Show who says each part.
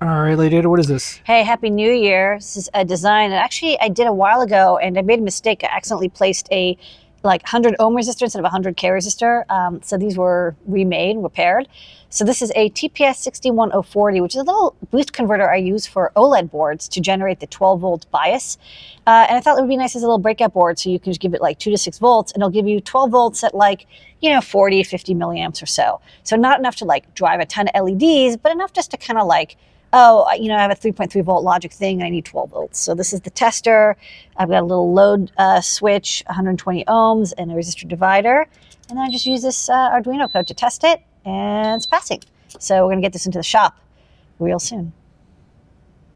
Speaker 1: All right, Lady Ada, what is this?
Speaker 2: Hey, Happy New Year. This is a design that actually I did a while ago and I made a mistake. I accidentally placed a like 100 ohm resistor instead of a 100 K resistor. Um, so these were remade, repaired. So this is a TPS 61040, which is a little boost converter I use for OLED boards to generate the 12 volt bias. Uh, and I thought it would be nice as a little breakout board so you can just give it like two to six volts and it'll give you 12 volts at like, you know, 40, 50 milliamps or so. So not enough to like drive a ton of LEDs, but enough just to kind of like oh, you know, I have a 3.3 volt logic thing and I need 12 volts. So this is the tester. I've got a little load uh, switch, 120 ohms, and a resistor divider. And then I just use this uh, Arduino code to test it, and it's passing. So we're going to get this into the shop real soon.